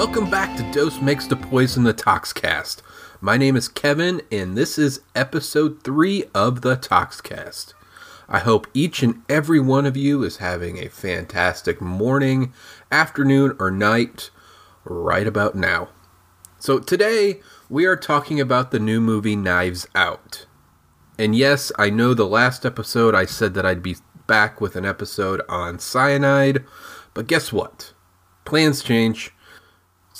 Welcome back to Dose Makes the Poison the Toxcast. My name is Kevin, and this is episode 3 of the Toxcast. I hope each and every one of you is having a fantastic morning, afternoon, or night right about now. So, today we are talking about the new movie Knives Out. And yes, I know the last episode I said that I'd be back with an episode on cyanide, but guess what? Plans change.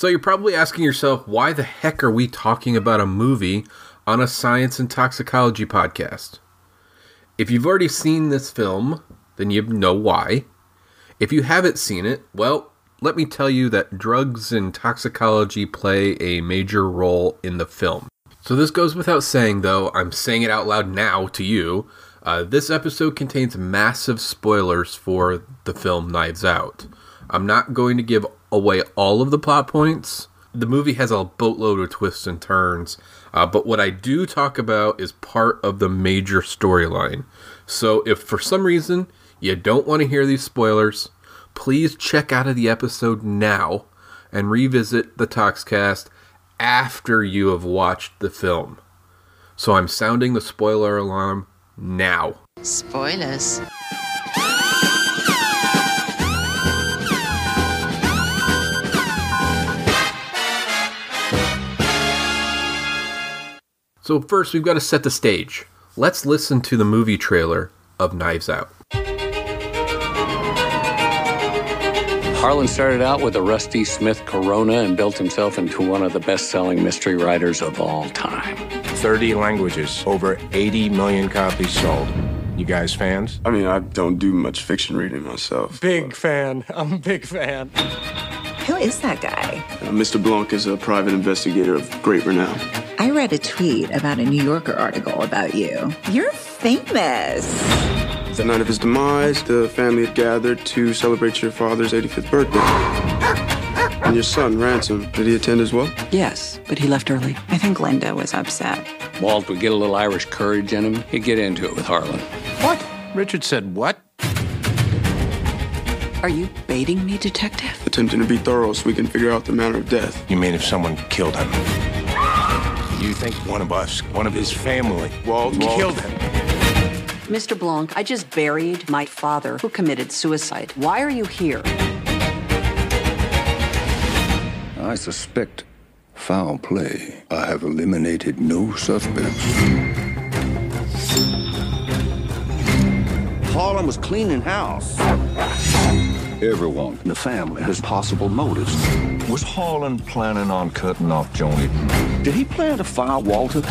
So you're probably asking yourself, why the heck are we talking about a movie on a science and toxicology podcast? If you've already seen this film, then you know why. If you haven't seen it, well, let me tell you that drugs and toxicology play a major role in the film. So this goes without saying, though, I'm saying it out loud now to you. Uh, this episode contains massive spoilers for the film Knives Out. I'm not going to give away all of the plot points. The movie has a boatload of twists and turns, uh, but what I do talk about is part of the major storyline. So if for some reason you don't want to hear these spoilers, please check out of the episode now and revisit the Toxcast after you have watched the film. So I'm sounding the spoiler alarm now. Spoilers. So, first, we've got to set the stage. Let's listen to the movie trailer of Knives Out. Harlan started out with a Rusty Smith Corona and built himself into one of the best selling mystery writers of all time. 30 languages, over 80 million copies sold. You guys fans? I mean, I don't do much fiction reading myself. Big fan. I'm a big fan. Who is that guy? Uh, Mr. Blanc is a private investigator of great renown. I read a tweet about a New Yorker article about you. You're famous. The night of his demise, the family had gathered to celebrate your father's 85th birthday. And your son, Ransom, did he attend as well? Yes, but he left early. I think Linda was upset. Walt would get a little Irish courage in him. He'd get into it with Harlan. What? Richard said what? Are you baiting me, detective? Attempting to be thorough so we can figure out the manner of death. You mean if someone killed him? You think one of us, one of his family, Walt, Walt. killed him? Mr. Blanc, I just buried my father who committed suicide. Why are you here? I suspect foul play. I have eliminated no suspects. Harlan was cleaning house. Everyone in the family has possible motives. Was Harlan planning on cutting off Joni? Did he plan to fire Walter?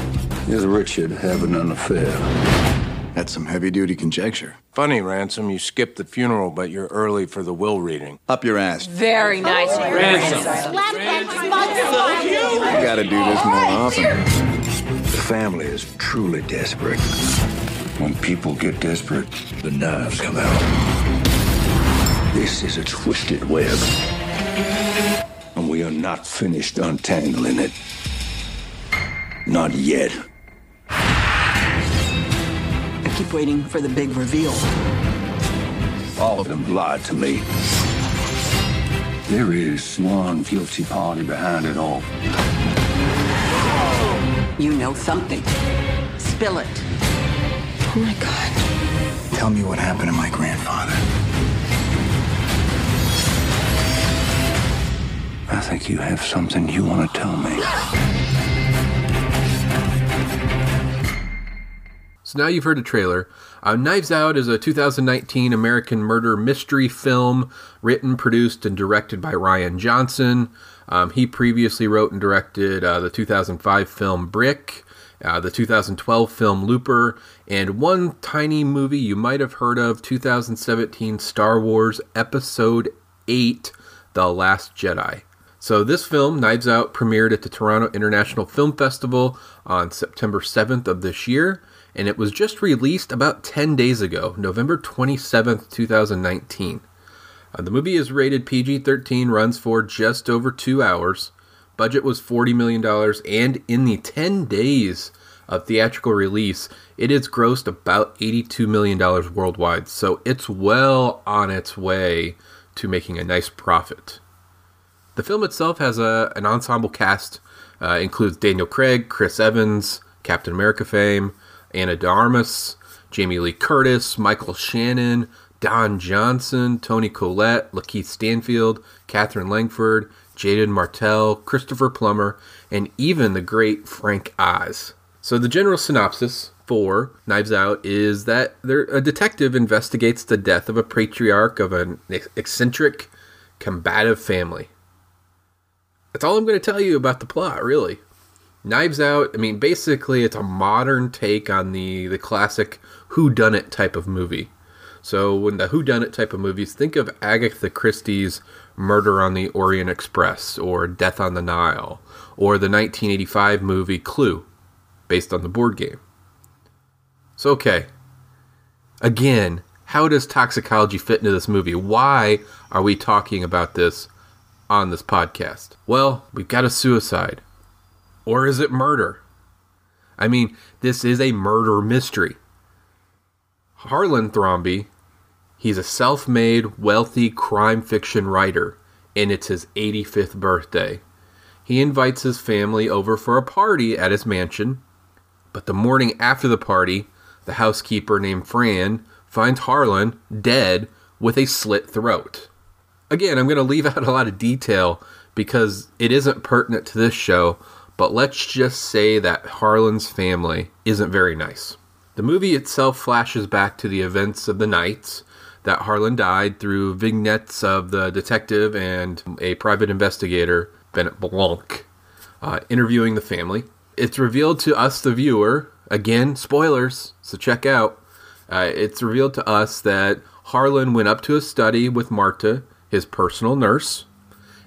Is Richard having an affair? That's some heavy duty conjecture. Funny, Ransom, you skipped the funeral, but you're early for the will reading. Up your ass. Very nice. Ransom. You gotta do this more often. The family is truly desperate. When people get desperate, the knives come out. This is a twisted web. And we are not finished untangling it. Not yet. I keep waiting for the big reveal. All of them lied to me. There is one guilty party behind it all. You know something. Spill it. Oh my god. Tell me what happened to my grandfather. I think you have something you want to tell me. So now you've heard the trailer. Uh, Knives Out is a 2019 American murder mystery film written, produced, and directed by Rian Johnson. Um, he previously wrote and directed uh, the 2005 film Brick, uh, the 2012 film Looper, and one tiny movie you might have heard of 2017 Star Wars Episode 8 The Last Jedi. So, this film, Knives Out, premiered at the Toronto International Film Festival on September 7th of this year, and it was just released about 10 days ago, November 27th, 2019. Uh, the movie is rated PG 13, runs for just over two hours. Budget was $40 million, and in the 10 days of theatrical release, it has grossed about $82 million worldwide. So it's well on its way to making a nice profit. The film itself has a, an ensemble cast, uh, includes Daniel Craig, Chris Evans, Captain America fame, Ana de Armas, Jamie Lee Curtis, Michael Shannon, Don Johnson, Toni Collette, Lakeith Stanfield, Katherine Langford, Jaeden Martell, Christopher Plummer, and even the great Frank Oz. So the general synopsis for Knives Out is that there, a detective investigates the death of a patriarch of an eccentric, combative family. That's all I'm going to tell you about the plot, really. Knives Out, I mean, basically, it's a modern take on the, the classic who done it type of movie. So, when the who done it type of movies, think of Agatha Christie's Murder on the Orient Express or Death on the Nile or the 1985 movie Clue, based on the board game. So, okay. Again, how does toxicology fit into this movie? Why are we talking about this on this podcast? Well, we've got a suicide. Or is it murder? I mean, this is a murder mystery. Harlan Thrombey, he's a self made, wealthy crime fiction writer, and it's his 85th birthday. He invites his family over for a party at his mansion, but the morning after the party, the housekeeper named Fran finds Harlan dead with a slit throat. Again, I'm going to leave out a lot of detail because it isn't pertinent to this show, but let's just say that Harlan's family isn't very nice. The movie itself flashes back to the events of the nights that Harlan died through vignettes of the detective and a private investigator, Bennett Blanc, uh, interviewing the family. It's revealed to us, the viewer, again, spoilers, so check out. Uh, it's revealed to us that Harlan went up to a study with Marta, his personal nurse,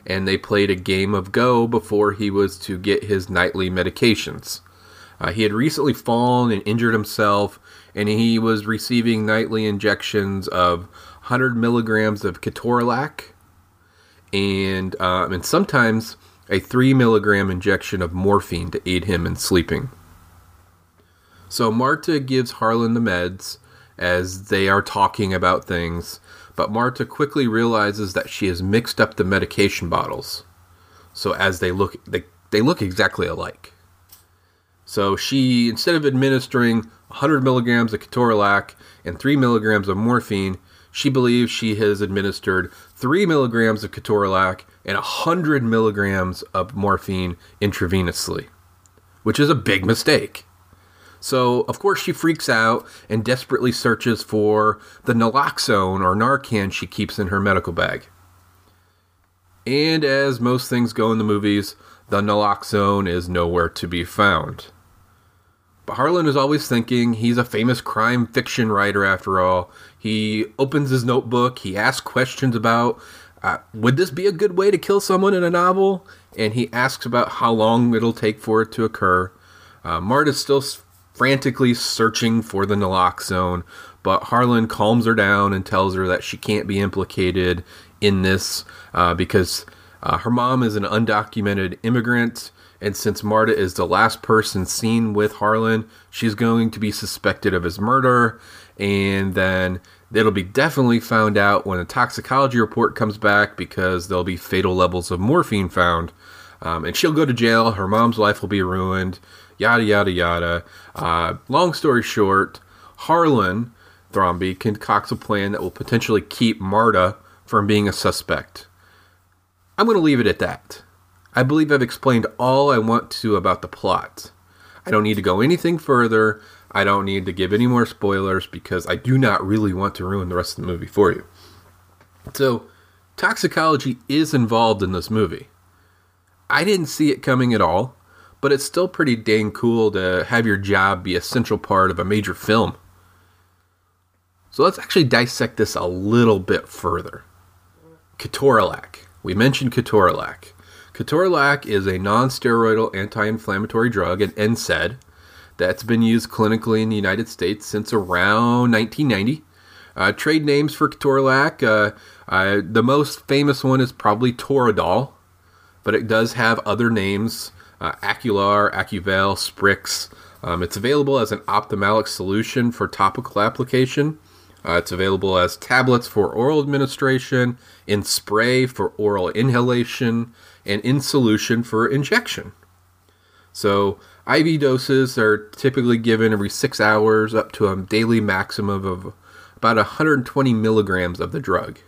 and they played a game of Go before he was to get his nightly medications. Uh, he had recently fallen and injured himself, and he was receiving nightly injections of 100 milligrams of ketorolac and, um, and sometimes a 3 milligram injection of morphine to aid him in sleeping. So Marta gives Harlan the meds as they are talking about things, but Marta quickly realizes that she has mixed up the medication bottles. So as they look they, they look exactly alike. So she instead of administering 100 milligrams of ketorolac and 3 milligrams of morphine, she believes she has administered 3 milligrams of ketorolac and 100 milligrams of morphine intravenously, which is a big mistake. So, of course, she freaks out and desperately searches for the naloxone or Narcan she keeps in her medical bag. And as most things go in the movies, the naloxone is nowhere to be found. But Harlan is always thinking he's a famous crime fiction writer after all. He opens his notebook, he asks questions about uh, would this be a good way to kill someone in a novel? And he asks about how long it'll take for it to occur. Uh, Marta's still frantically searching for the naloxone, but Harlan calms her down and tells her that she can't be implicated in this uh, because uh, her mom is an undocumented immigrant. And since Marta is the last person seen with Harlan, she's going to be suspected of his murder. And then it'll be definitely found out when a toxicology report comes back because there'll be fatal levels of morphine found. Um, and she'll go to jail. Her mom's life will be ruined yada yada yada. Uh, long story short, Harlan Thrombey concocts a plan that will potentially keep Marta from being a suspect. I'm going to leave it at that. I believe I've explained all I want to about the plot. I don't need to go anything further. I don't need to give any more spoilers because I do not really want to ruin the rest of the movie for you. So, toxicology is involved in this movie. I didn't see it coming at all but it's still pretty dang cool to have your job be a central part of a major film. So let's actually dissect this a little bit further. Ketorolac. We mentioned Ketorolac. Ketorolac is a non steroidal anti inflammatory drug, an NSAID, that's been used clinically in the United States since around 1990. Uh, trade names for Ketorolac uh, uh, the most famous one is probably Toradol, but it does have other names uh, Acular, Acuvail, Sprix. Um, it's available as an ophthalmic solution for topical application. Uh, it's available as tablets for oral administration, in spray for oral inhalation, and in solution for injection. So, IV doses are typically given every six hours up to a daily maximum of about 120 milligrams of the drug.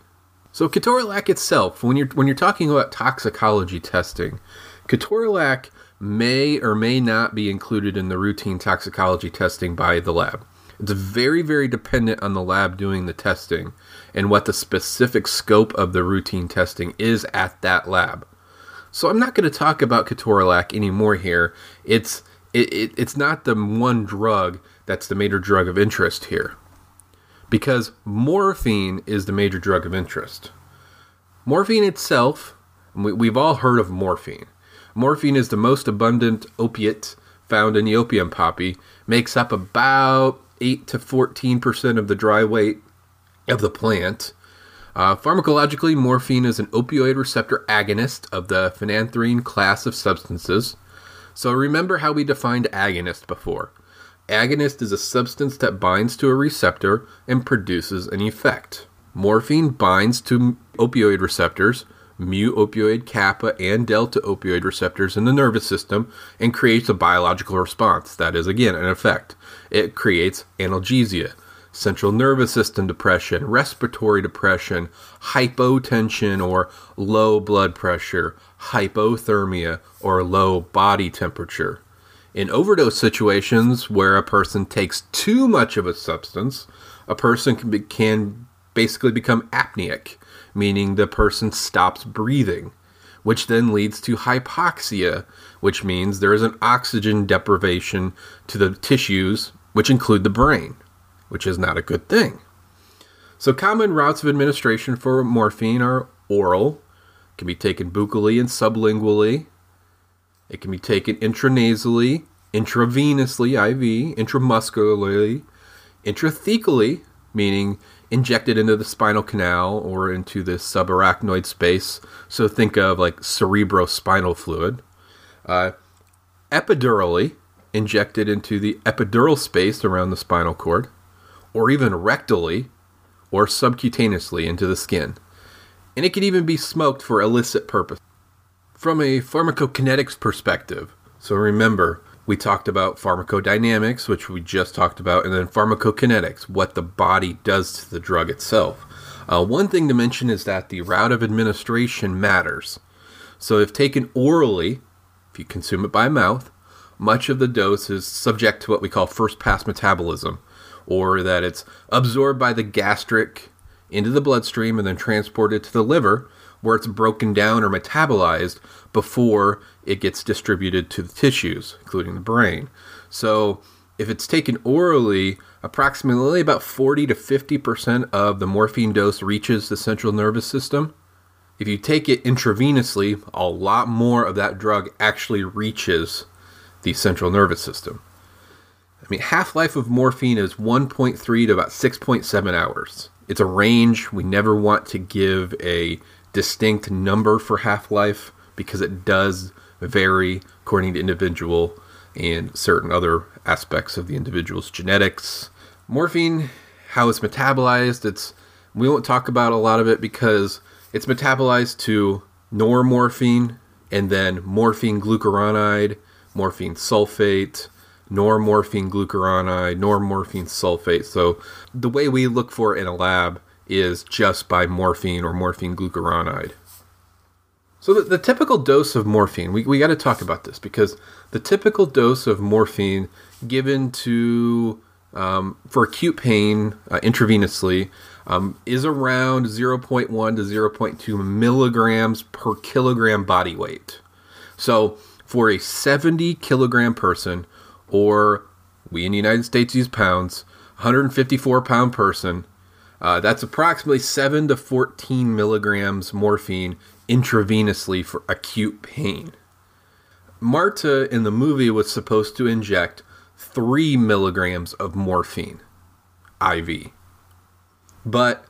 So, ketorolac itself, when you're when you're talking about toxicology testing, ketorolac may or may not be included in the routine toxicology testing by the lab. It's very, very dependent on the lab doing the testing and what the specific scope of the routine testing is at that lab. So I'm not going to talk about ketorolac anymore here. It's it, it, it's not the one drug that's the major drug of interest here, because morphine is the major drug of interest. Morphine itself, we, we've all heard of morphine. Morphine is the most abundant opiate found in the opium poppy, makes up about 8 to 14% of the dry weight of the plant. Uh, pharmacologically, morphine is an opioid receptor agonist of the phenanthrene class of substances. So remember how we defined agonist before. Agonist is a substance that binds to a receptor and produces an effect. Morphine binds to opioid receptors, mu opioid, kappa, and delta opioid receptors in the nervous system and creates a biological response. That is, again, an effect. It creates analgesia central nervous system depression, respiratory depression, hypotension or low blood pressure, hypothermia or low body temperature. In overdose situations where a person takes too much of a substance, a person can, be, can basically become apneic, meaning the person stops breathing, which then leads to hypoxia, which means there is an oxygen deprivation to the tissues, which include the brain which is not a good thing. So, common routes of administration for morphine are oral, can be taken buccally and sublingually, it can be taken intranasally, intravenously, IV, intramuscularly, intrathecally, meaning injected into the spinal canal or into the subarachnoid space. So think of like cerebrospinal fluid. Uh, epidurally, injected into the epidural space around the spinal cord or even rectally or subcutaneously into the skin. And it can even be smoked for illicit purpose. From a pharmacokinetics perspective, so remember, we talked about pharmacodynamics, which we just talked about, and then pharmacokinetics, what the body does to the drug itself. Uh, one thing to mention is that the route of administration matters. So, if taken orally, if you consume it by mouth, much of the dose is subject to what we call first pass metabolism, or that it's absorbed by the gastric into the bloodstream and then transported to the liver, where it's broken down or metabolized before it gets distributed to the tissues, including the brain. So, if it's taken orally, approximately about 40 to 50% of the morphine dose reaches the central nervous system. If you take it intravenously, a lot more of that drug actually reaches the central nervous system. I mean, half life of morphine is 1.3 to about 6.7 hours. It's a range. We never want to give a distinct number for half life because it does vary according to individual and certain other aspects of the individual's genetics. Morphine, how it's metabolized, it's we won't talk about a lot of it because it's metabolized to normorphine and then morphine glucuronide, morphine sulfate, normorphine glucuronide, normorphine sulfate. So the way we look for it in a lab is just by morphine or morphine glucuronide. So the, the typical dose of morphine, we, we got to talk about this because the typical dose of morphine given to um, for acute pain uh, intravenously um, is around 0.1 to 0.2 milligrams per kilogram body weight. So for a 70 kilogram person, or we in the United States use pounds, 154 pound person, uh, that's approximately 7 to 14 milligrams morphine intravenously for acute pain. Marta in the movie was supposed to inject 3 milligrams of morphine IV. But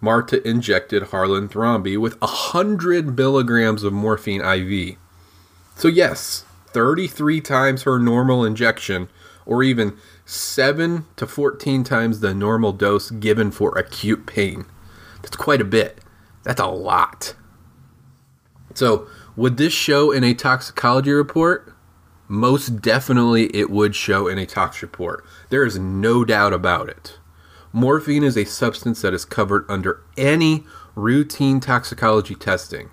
Marta injected Harlan Thrombey with 100 milligrams of morphine IV. So, yes, 33 times her normal injection, or even 7 to 14 times the normal dose given for acute pain. That's quite a bit. That's a lot. So, would this show in a toxicology report? Most definitely it would show in a tox report. There is no doubt about it. Morphine is a substance that is covered under any routine toxicology testing.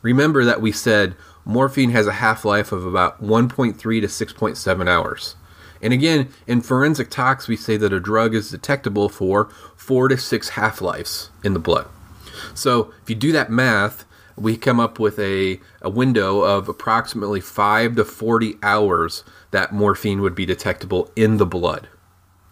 Remember that we said morphine has a half life of about 1.3 to 6.7 hours. And again, in forensic tox, we say that a drug is detectable for 4 to 6 half lives in the blood. So if you do that math, we come up with a, a window of approximately 5 to 40 hours that morphine would be detectable in the blood.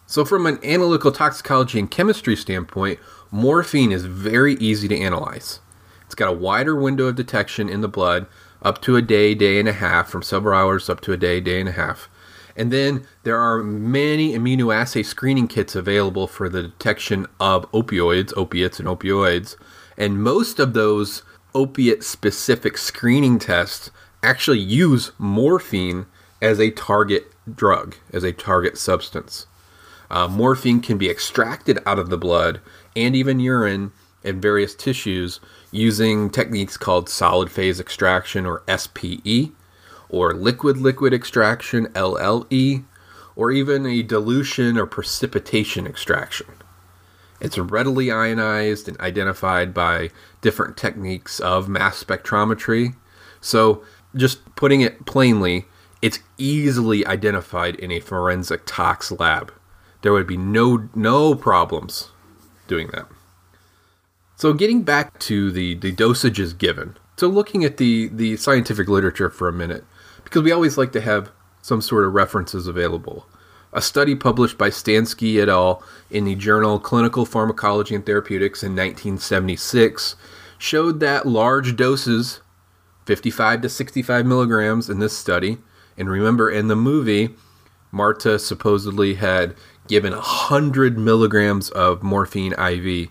So, from an analytical toxicology and chemistry standpoint, morphine is very easy to analyze. It's got a wider window of detection in the blood, up to a day, day and a half, from several hours up to a day, day and a half. And then there are many immunoassay screening kits available for the detection of opioids, opiates, and opioids. And most of those opiate specific screening tests actually use morphine as a target drug, as a target substance. Uh, morphine can be extracted out of the blood and even urine and various tissues using techniques called solid phase extraction or SPE, or liquid liquid extraction LLE, or even a dilution or precipitation extraction. It's readily ionized and identified by different techniques of mass spectrometry. So, just putting it plainly, it's easily identified in a forensic tox lab. There would be no no problems doing that. So getting back to the, the dosages given. So looking at the, the scientific literature for a minute, because we always like to have some sort of references available. A study published by Stanski et al. in the journal Clinical Pharmacology and Therapeutics in 1976 showed that large doses, 55 to 65 milligrams in this study, and remember in the movie, Marta supposedly had given 100 milligrams of morphine IV.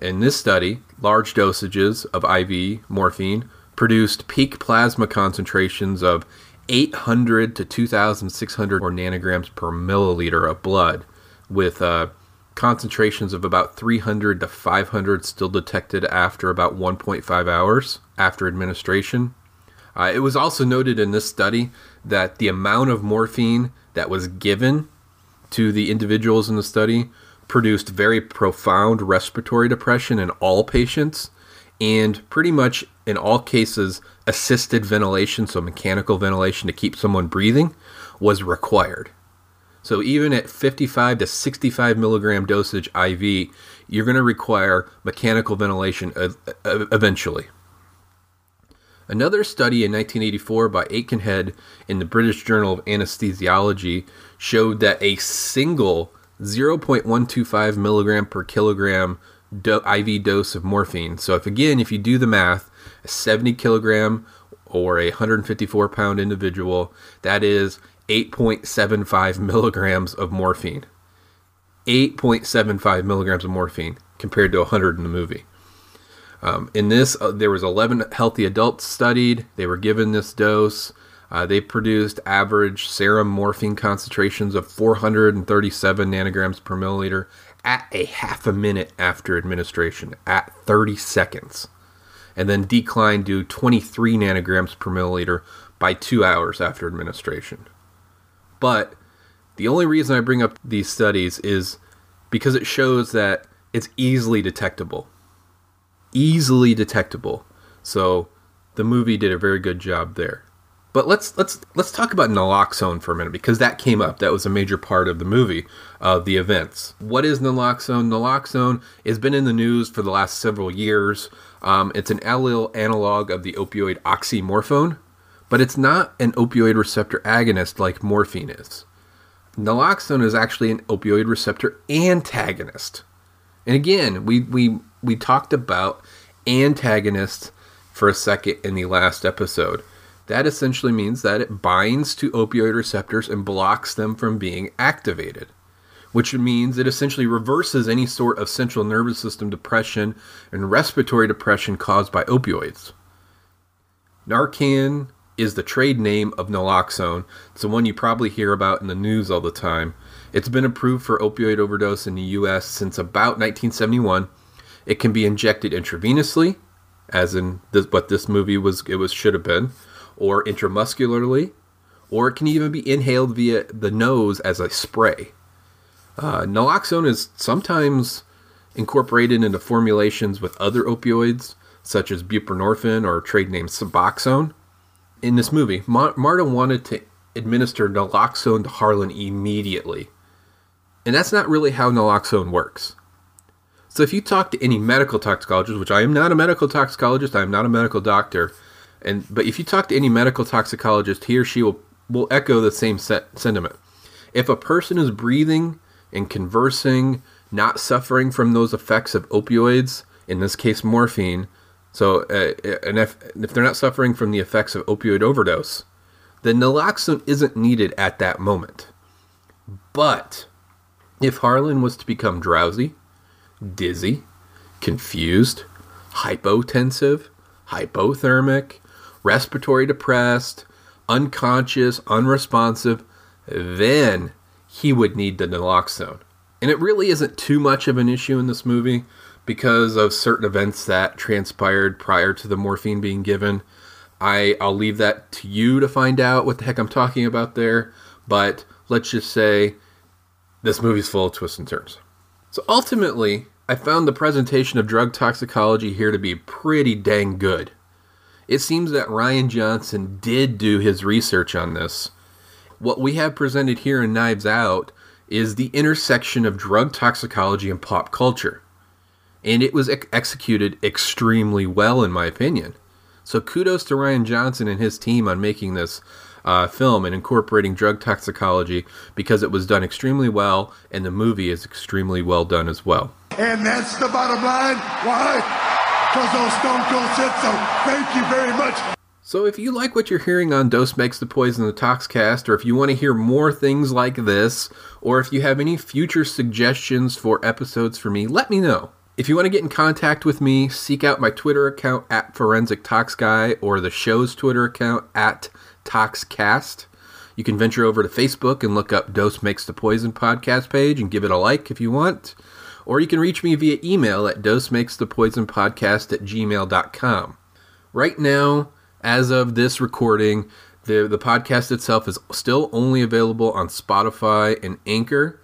In this study, large dosages of IV morphine produced peak plasma concentrations of 800 to 2,600 or nanograms per milliliter of blood, with uh, concentrations of about 300 to 500 still detected after about 1.5 hours after administration. Uh, it was also noted in this study that the amount of morphine that was given to the individuals in the study produced very profound respiratory depression in all patients and pretty much in all cases assisted ventilation so mechanical ventilation to keep someone breathing was required. So even at 55 to 65 milligram dosage iv you're going to require mechanical ventilation eventually. Another study in 1984 by Aitkenhead in the British Journal of Anesthesiology showed that a single 0.125 milligram per kilogram do- IV dose of morphine. So, if again, if you do the math, a 70 kilogram or a 154 pound individual, that is 8.75 milligrams of morphine. 8.75 milligrams of morphine compared to 100 in the movie. Um, in this, uh, there was 11 healthy adults studied. They were given this dose. Uh, they produced average serum morphine concentrations of 437 nanograms per milliliter at a half a minute after administration, at 30 seconds, and then declined to 23 nanograms per milliliter by two hours after administration. But the only reason I bring up these studies is because it shows that it's easily detectable. Easily detectable. So the movie did a very good job there. But let's let's let's talk about naloxone for a minute because that came up. That was a major part of the movie, of the events. What is naloxone? Naloxone has been in the news for the last several years. Um, it's an allyl analog of the opioid oxymorphone, but it's not an opioid receptor agonist like morphine is. Naloxone is actually an opioid receptor antagonist. And again, we we we talked about antagonists for a second in the last episode. That essentially means that it binds to opioid receptors and blocks them from being activated, which means it essentially reverses any sort of central nervous system depression and respiratory depression caused by opioids. Narcan, is the trade name of naloxone. It's the one you probably hear about in the news all the time. It's been approved for opioid overdose in the US since about 1971. It can be injected intravenously, as in this, what this movie was it was should have been, or intramuscularly, or it can even be inhaled via the nose as a spray. Uh, naloxone is sometimes incorporated into formulations with other opioids, such as buprenorphine or trade name Suboxone. In this movie, Ma- Marta wanted to administer naloxone to Harlan immediately. And that's not really how naloxone works. So if you talk to any medical toxicologist, which I am not a medical toxicologist, I am not a medical doctor, and but if you talk to any medical toxicologist, he or she will will echo the same set, sentiment. If a person is breathing and conversing, not suffering from those effects of opioids, in this case morphine, so uh, and if if they're not suffering from the effects of opioid overdose, then naloxone isn't needed at that moment. But if Harlan was to become drowsy, dizzy, confused, hypotensive, hypothermic, respiratory depressed, unconscious, unresponsive, then he would need the naloxone. And it really isn't too much of an issue in this movie because of certain events that transpired prior to the morphine being given. I, I'll leave that to you to find out what the heck I'm talking about there. But let's just say this movie's full of twists and turns. So ultimately, I found the presentation of drug toxicology here to be pretty dang good. It seems that Rian Johnson did do his research on this. What we have presented here in Knives Out is the intersection of drug toxicology and pop culture. And it was ex- executed extremely well, in my opinion. So kudos to Rian Johnson and his team on making this uh, film and incorporating drug toxicology because it was done extremely well, and the movie is extremely well done as well. And that's the bottom line. Why? Because Stone Cold said so. Thank you very much. So if you like what you're hearing on Dose Makes the Poison the Toxcast, or if you want to hear more things like this, or if you have any future suggestions for episodes for me, let me know. If you want to get in contact with me, seek out my Twitter account at Forensic Tox Guy or the show's Twitter account at Toxcast. You can venture over to Facebook and look up Dose Makes the Poison podcast page and give it a like if you want. Or you can reach me via email at dosemakesthepoisonpodcast at gmail.com. Right now, as of this recording, the, the podcast itself is still only available on Spotify and Anchor,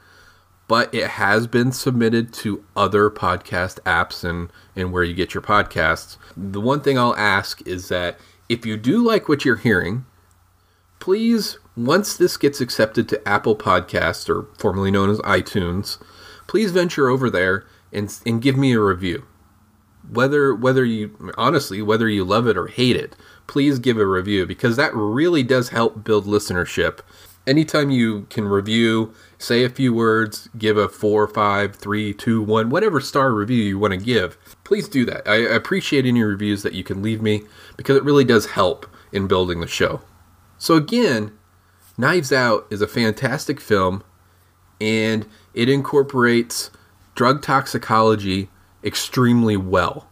but it has been submitted to other podcast apps and, and where you get your podcasts. The one thing I'll ask is that if you do like what you're hearing, please, once this gets accepted to Apple Podcasts, or formerly known as iTunes, please venture over there and, and give me a review. Whether whether you honestly whether you love it or hate it, please give a review because that really does help build listenership. Anytime you can review, say a few words, give a four, five, three, two, one, whatever star review you want to give, please do that. I appreciate any reviews that you can leave me because it really does help in building the show. So again, Knives Out is a fantastic film and it incorporates drug toxicology extremely well.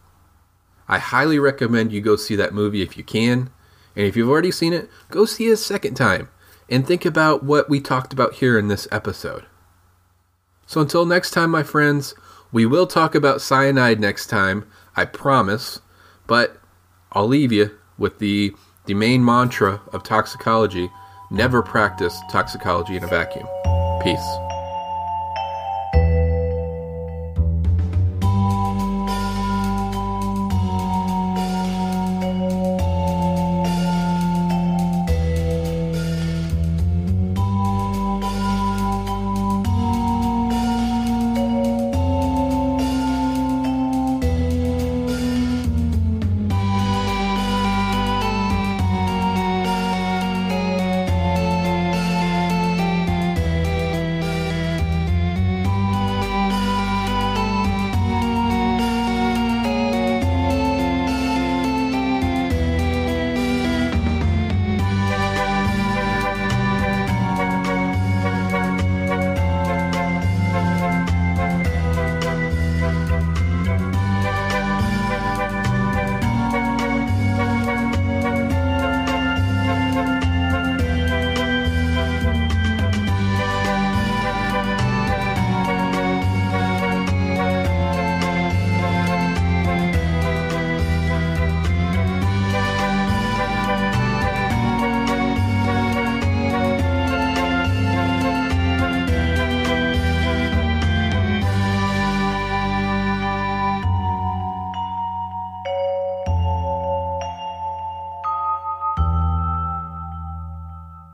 I highly recommend you go see that movie if you can. And if you've already seen it, go see it a second time and think about what we talked about here in this episode. So until next time, my friends, we will talk about cyanide next time, I promise. But I'll leave you with the, the main mantra of toxicology never practice toxicology in a vacuum. Peace.